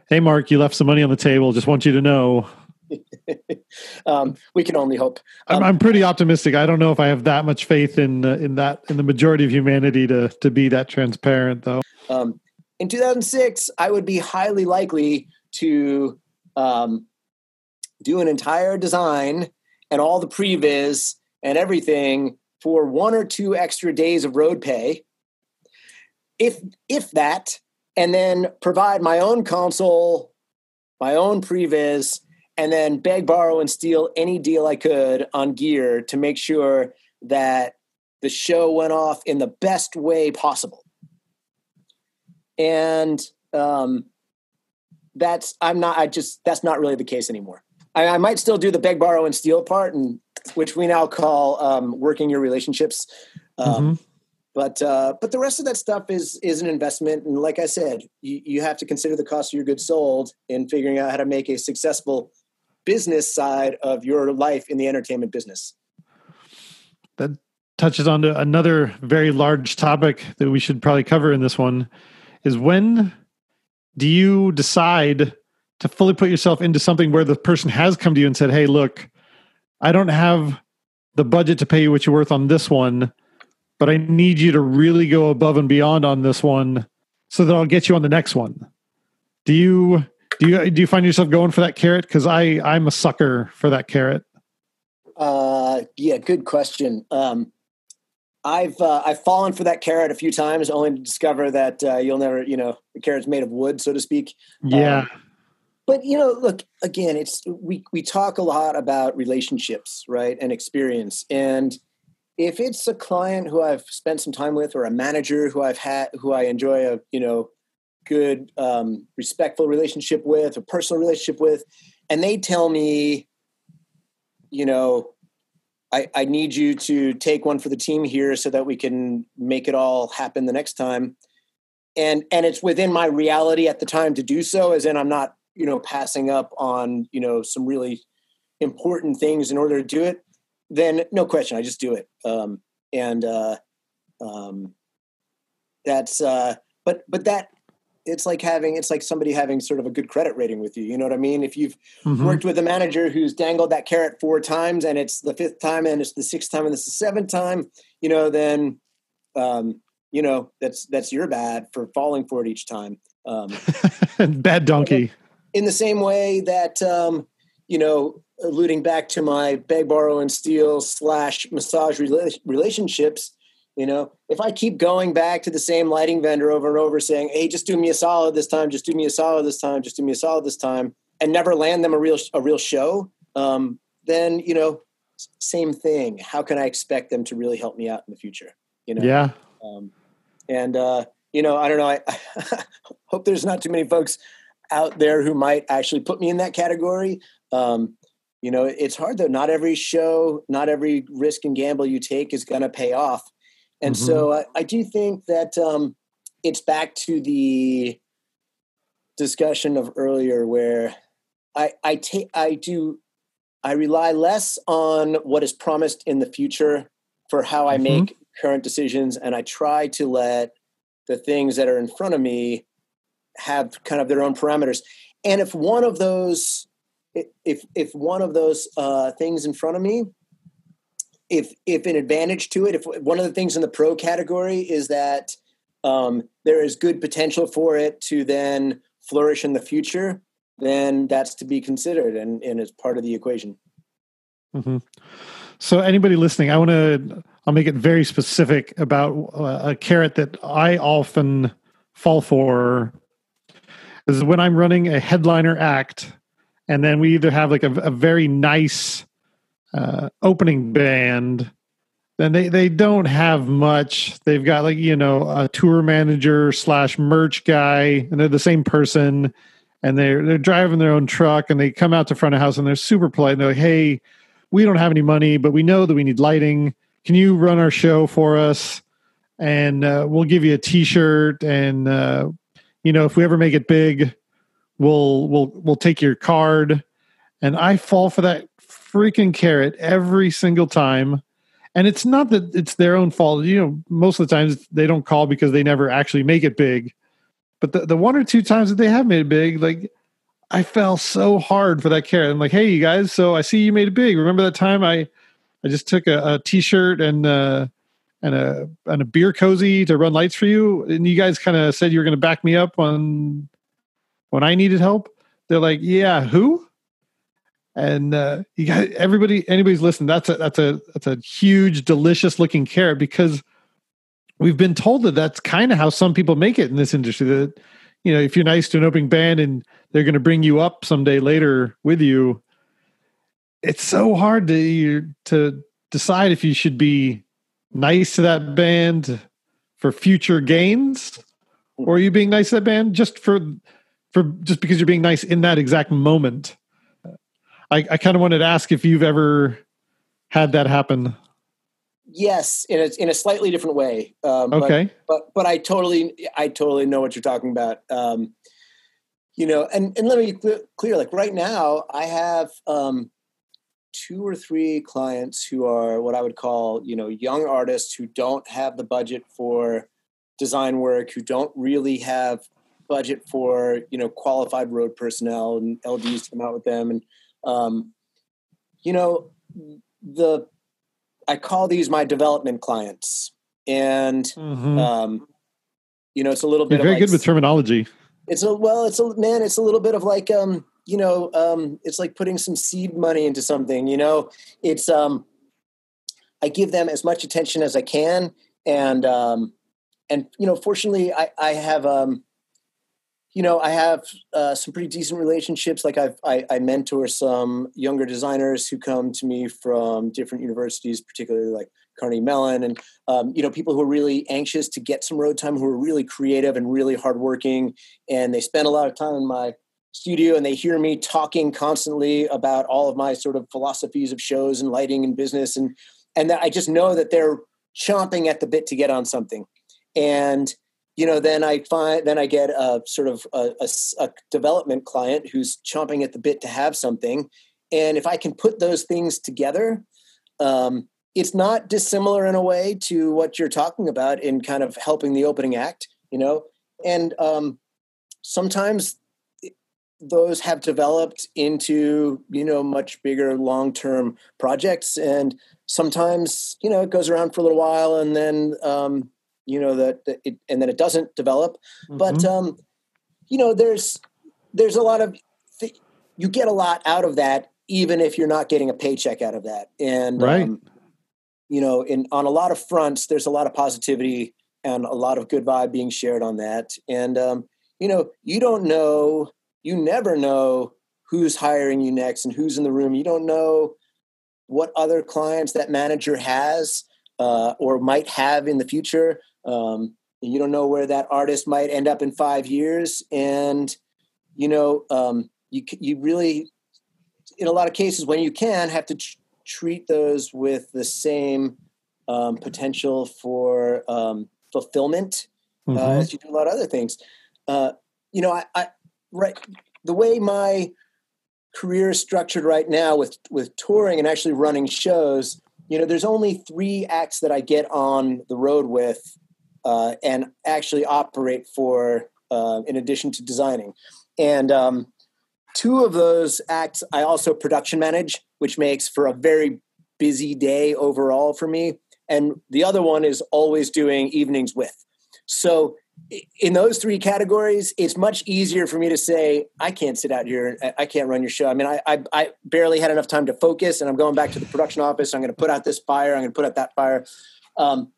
hey mark you left some money on the table just want you to know
um, we can only hope.
Um, I'm, I'm, pretty optimistic. I don't know if I have that much faith in uh, in that in the majority of humanity to to be that transparent, though. Um,
in 2006, I would be highly likely to um, do an entire design and all the previs and everything for one or two extra days of road pay, if if that, and then provide my own console, my own previs, and then beg, borrow, and steal any deal I could on gear to make sure that the show went off in the best way possible and um, that's I'm not I just that's not really the case anymore. I, I, might still do the beg, borrow, and steal part, and which we now call um, working your relationships. Um, mm-hmm. But uh, but the rest of that stuff is is an investment, and like I said, you, you have to consider the cost of your goods sold in figuring out how to make a successful business side of your life in the entertainment business.
That touches on to another very large topic that we should probably cover in this one is when do you decide to fully put yourself into something where the person has come to you and said, Hey, look, I don't have the budget to pay you what you're worth on this one, but I need you to really go above and beyond on this one so that I'll get you on the next one. Do you do you do you find yourself going for that carrot? Because I I'm a sucker for that carrot.
Uh yeah, good question. Um I've uh, I've fallen for that carrot a few times, only to discover that uh, you'll never, you know, the carrot's made of wood, so to speak.
Yeah. Um,
but you know, look again. It's we we talk a lot about relationships, right, and experience. And if it's a client who I've spent some time with, or a manager who I've had, who I enjoy a you know good, um, respectful relationship with, a personal relationship with, and they tell me, you know, I, I need you to take one for the team here so that we can make it all happen the next time. And and it's within my reality at the time to do so, as in I'm not, you know, passing up on, you know, some really important things in order to do it, then no question, I just do it. Um, and uh, um, that's uh, but but that it's like having it's like somebody having sort of a good credit rating with you you know what i mean if you've mm-hmm. worked with a manager who's dangled that carrot four times and it's the fifth time and it's the sixth time and it's the seventh time you know then um you know that's that's your bad for falling for it each time um
bad donkey
in the same way that um you know alluding back to my beg borrow and steal slash massage rela- relationships you know, if I keep going back to the same lighting vendor over and over saying, "Hey, just do me a solid this time, just do me a solid this time, just do me a solid this time," and never land them a real a real show, um, then you know, same thing. How can I expect them to really help me out in the future? You know,
yeah.
Um, and uh, you know, I don't know. I, I hope there's not too many folks out there who might actually put me in that category. Um, you know, it's hard though. Not every show, not every risk and gamble you take is going to pay off. And mm-hmm. so I, I, do think that um, it's back to the discussion of earlier where I, I take I do I rely less on what is promised in the future for how I mm-hmm. make current decisions, and I try to let the things that are in front of me have kind of their own parameters. And if one of those, if if one of those uh, things in front of me, if if an advantage to it, if one of the things in the pro category is that um, there is good potential for it to then flourish in the future, then that's to be considered and, and is part of the equation.
Mm-hmm. So, anybody listening, I want to, I'll make it very specific about uh, a carrot that I often fall for is when I'm running a headliner act, and then we either have like a, a very nice uh, opening band then they they don't have much. They've got like you know a tour manager slash merch guy, and they're the same person, and they're they're driving their own truck, and they come out to front of house, and they're super polite. And they're like, "Hey, we don't have any money, but we know that we need lighting. Can you run our show for us? And uh, we'll give you a T-shirt, and uh, you know if we ever make it big, we'll we'll we'll take your card." And I fall for that freaking carrot every single time. And it's not that it's their own fault. You know most of the times they don't call because they never actually make it big. But the, the one or two times that they have made it big like i fell so hard for that carrot. I'm like hey you guys so i see you made it big. Remember that time i i just took a a t-shirt and uh and a and a beer cozy to run lights for you. And you guys kind of said you were going to back me up when when i needed help. They're like yeah who? And uh, you got everybody anybody's listening that's a that's a that's a huge delicious looking carrot because we've been told that that's kind of how some people make it in this industry that you know if you're nice to an opening band and they're going to bring you up someday later with you it's so hard to to decide if you should be nice to that band for future gains or are you being nice to that band just for for just because you're being nice in that exact moment I, I kind of wanted to ask if you've ever had that happen.
Yes, in a in a slightly different way.
Um, okay,
but, but, but I totally I totally know what you're talking about. Um, you know, and and let me be clear. Like right now, I have um, two or three clients who are what I would call you know young artists who don't have the budget for design work, who don't really have budget for you know qualified road personnel and LDs to come out with them and um, you know, the I call these my development clients, and mm-hmm. um, you know, it's a little bit
You're very
like,
good with terminology.
It's a well, it's a man. It's a little bit of like um, you know, um, it's like putting some seed money into something. You know, it's um, I give them as much attention as I can, and um, and you know, fortunately, I I have um, you know, I have uh, some pretty decent relationships. Like I've, I, I mentor some younger designers who come to me from different universities, particularly like Carnegie Mellon, and um, you know, people who are really anxious to get some road time, who are really creative and really hardworking, and they spend a lot of time in my studio, and they hear me talking constantly about all of my sort of philosophies of shows and lighting and business, and and that I just know that they're chomping at the bit to get on something, and you know, then I find then I get a sort of a, a, a, development client who's chomping at the bit to have something, and if I can put those things together, um, it's not dissimilar in a way to what you're talking about in kind of helping the opening act, you know, and um, sometimes those have developed into you know much bigger long term projects and sometimes you know it goes around for a little while and then um, you know that, that it, and then it doesn't develop mm-hmm. but um you know there's there's a lot of th- you get a lot out of that even if you're not getting a paycheck out of that and
right. um,
you know in on a lot of fronts there's a lot of positivity and a lot of good vibe being shared on that and um you know you don't know you never know who's hiring you next and who's in the room you don't know what other clients that manager has uh, or might have in the future um, you don't know where that artist might end up in five years, and you know um, you you really, in a lot of cases, when you can, have to tr- treat those with the same um, potential for um, fulfillment uh, mm-hmm. uh, as you do a lot of other things. Uh, you know, I, I right the way my career is structured right now with with touring and actually running shows you know, there's only three acts that I get on the road with uh, and actually operate for, uh, in addition to designing. And um, two of those acts I also production manage, which makes for a very busy day overall for me. And the other one is always doing evenings with. So in those three categories, it's much easier for me to say, I can't sit out here. I can't run your show. I mean, I, I, I, barely had enough time to focus and I'm going back to the production office. I'm going to put out this fire. I'm going to put out that fire. Um,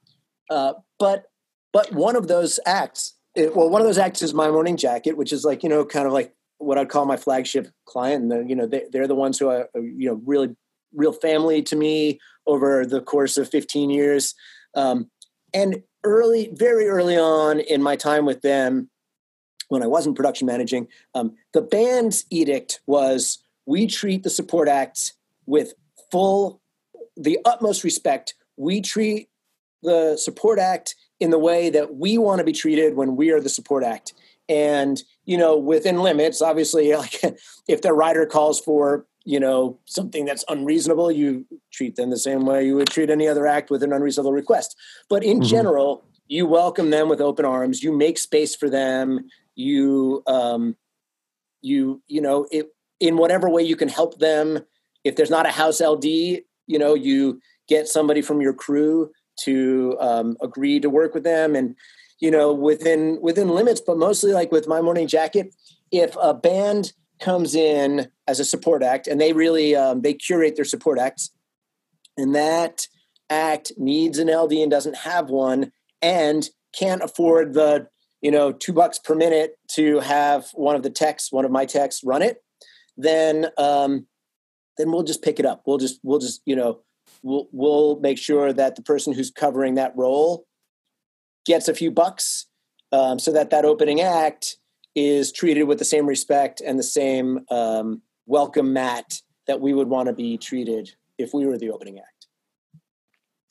uh, but, but one of those acts, it, well, one of those acts is my morning jacket, which is like, you know, kind of like what I'd call my flagship client. And you know, they, they're the ones who are, you know, really real family to me over the course of 15 years. Um, and early, very early on in my time with them, when I wasn't production managing, um, the band's edict was we treat the support acts with full, the utmost respect. We treat the support act in the way that we want to be treated when we are the support act. And, you know, within limits, obviously, like if the writer calls for you know something that's unreasonable you treat them the same way you would treat any other act with an unreasonable request. But in mm-hmm. general you welcome them with open arms you make space for them you um you you know it in whatever way you can help them. If there's not a house ld you know you get somebody from your crew to um, agree to work with them. And you know within within limits but mostly like with my morning jacket if a band comes in as a support act, and they really um, they curate their support acts, and that act needs an LD and doesn't have one, and can't afford the you know two bucks per minute to have one of the techs, one of my techs, run it, then um, then we'll just pick it up. We'll just we'll just you know we'll we'll make sure that the person who's covering that role gets a few bucks um, so that that opening act is treated with the same respect and the same um, welcome mat that we would want to be treated if we were the opening act.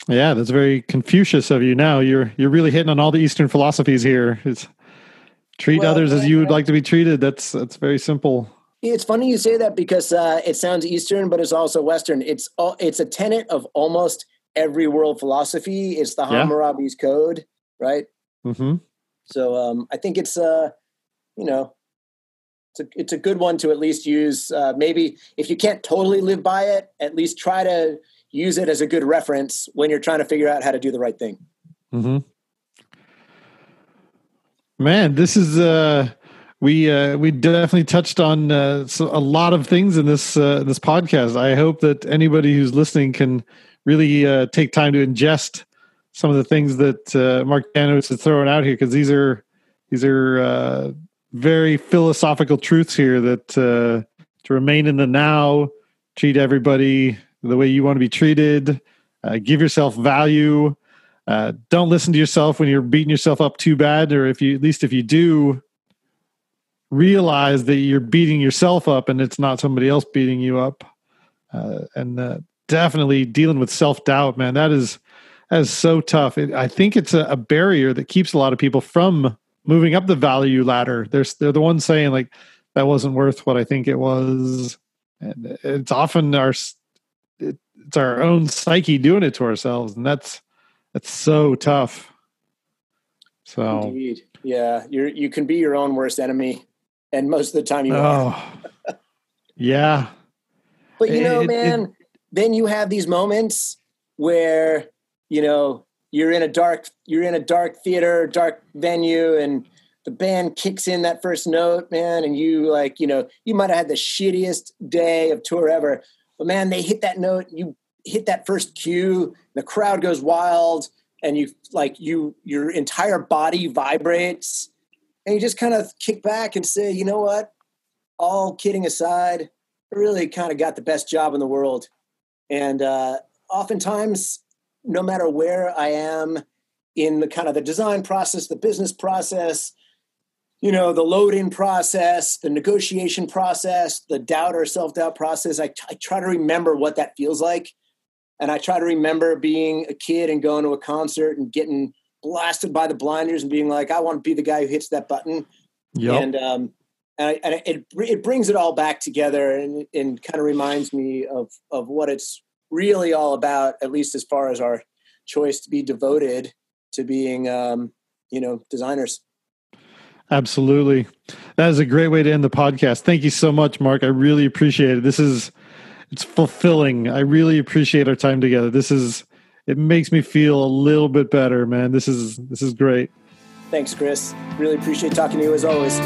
Yeah, that's very Confucius of you. Now you're you're really hitting on all the Eastern philosophies here. It's treat well, others as you would like to be treated. That's that's very simple.
It's funny you say that because uh, it sounds Eastern, but it's also Western. It's all, it's a tenet of almost every world philosophy. It's the Hammurabi's yeah. code, right?
Mm-hmm.
So um, I think it's uh, you know, it's a, it's a good one to at least use. Uh, maybe if you can't totally live by it, at least try to use it as a good reference when you're trying to figure out how to do the right thing.
Mm-hmm. Man, this is uh, we uh, we definitely touched on uh, so a lot of things in this uh, this podcast. I hope that anybody who's listening can really uh, take time to ingest some of the things that uh, Mark Danos is throwing out here because these are these are uh, very philosophical truths here that uh, to remain in the now, treat everybody the way you want to be treated, uh, give yourself value. Uh, don't listen to yourself when you're beating yourself up too bad, or if you at least if you do, realize that you're beating yourself up and it's not somebody else beating you up. Uh, and uh, definitely dealing with self doubt, man. That is that is so tough. It, I think it's a, a barrier that keeps a lot of people from moving up the value ladder. They're they're the ones saying like that wasn't worth what I think it was, and it's often our it's our own psyche doing it to ourselves, and that's that's so tough. So
Indeed. yeah, you you can be your own worst enemy, and most of the time you
oh,
are.
yeah,
but you know, it, man, it, then you have these moments where you know you're in a dark you're in a dark theater dark venue and the band kicks in that first note man and you like you know you might have had the shittiest day of tour ever but man they hit that note you hit that first cue the crowd goes wild and you like you your entire body vibrates and you just kind of kick back and say you know what? All kidding aside I really kind of got the best job in the world. And uh oftentimes no matter where I am in the kind of the design process, the business process, you know, the load-in process, the negotiation process, the doubt or self-doubt process, I, I try to remember what that feels like. And I try to remember being a kid and going to a concert and getting blasted by the blinders and being like, I want to be the guy who hits that button. Yep. And um, and, I, and, it it brings it all back together and, and kind of reminds me of of what it's really all about, at least as far as our choice to be devoted to being, um, you know, designers.
Absolutely. That is a great way to end the podcast. Thank you so much, Mark. I really appreciate it. This is it's fulfilling. I really appreciate our time together. This is it makes me feel a little bit better, man. This is this is great.
Thanks, Chris. Really appreciate talking to you as always.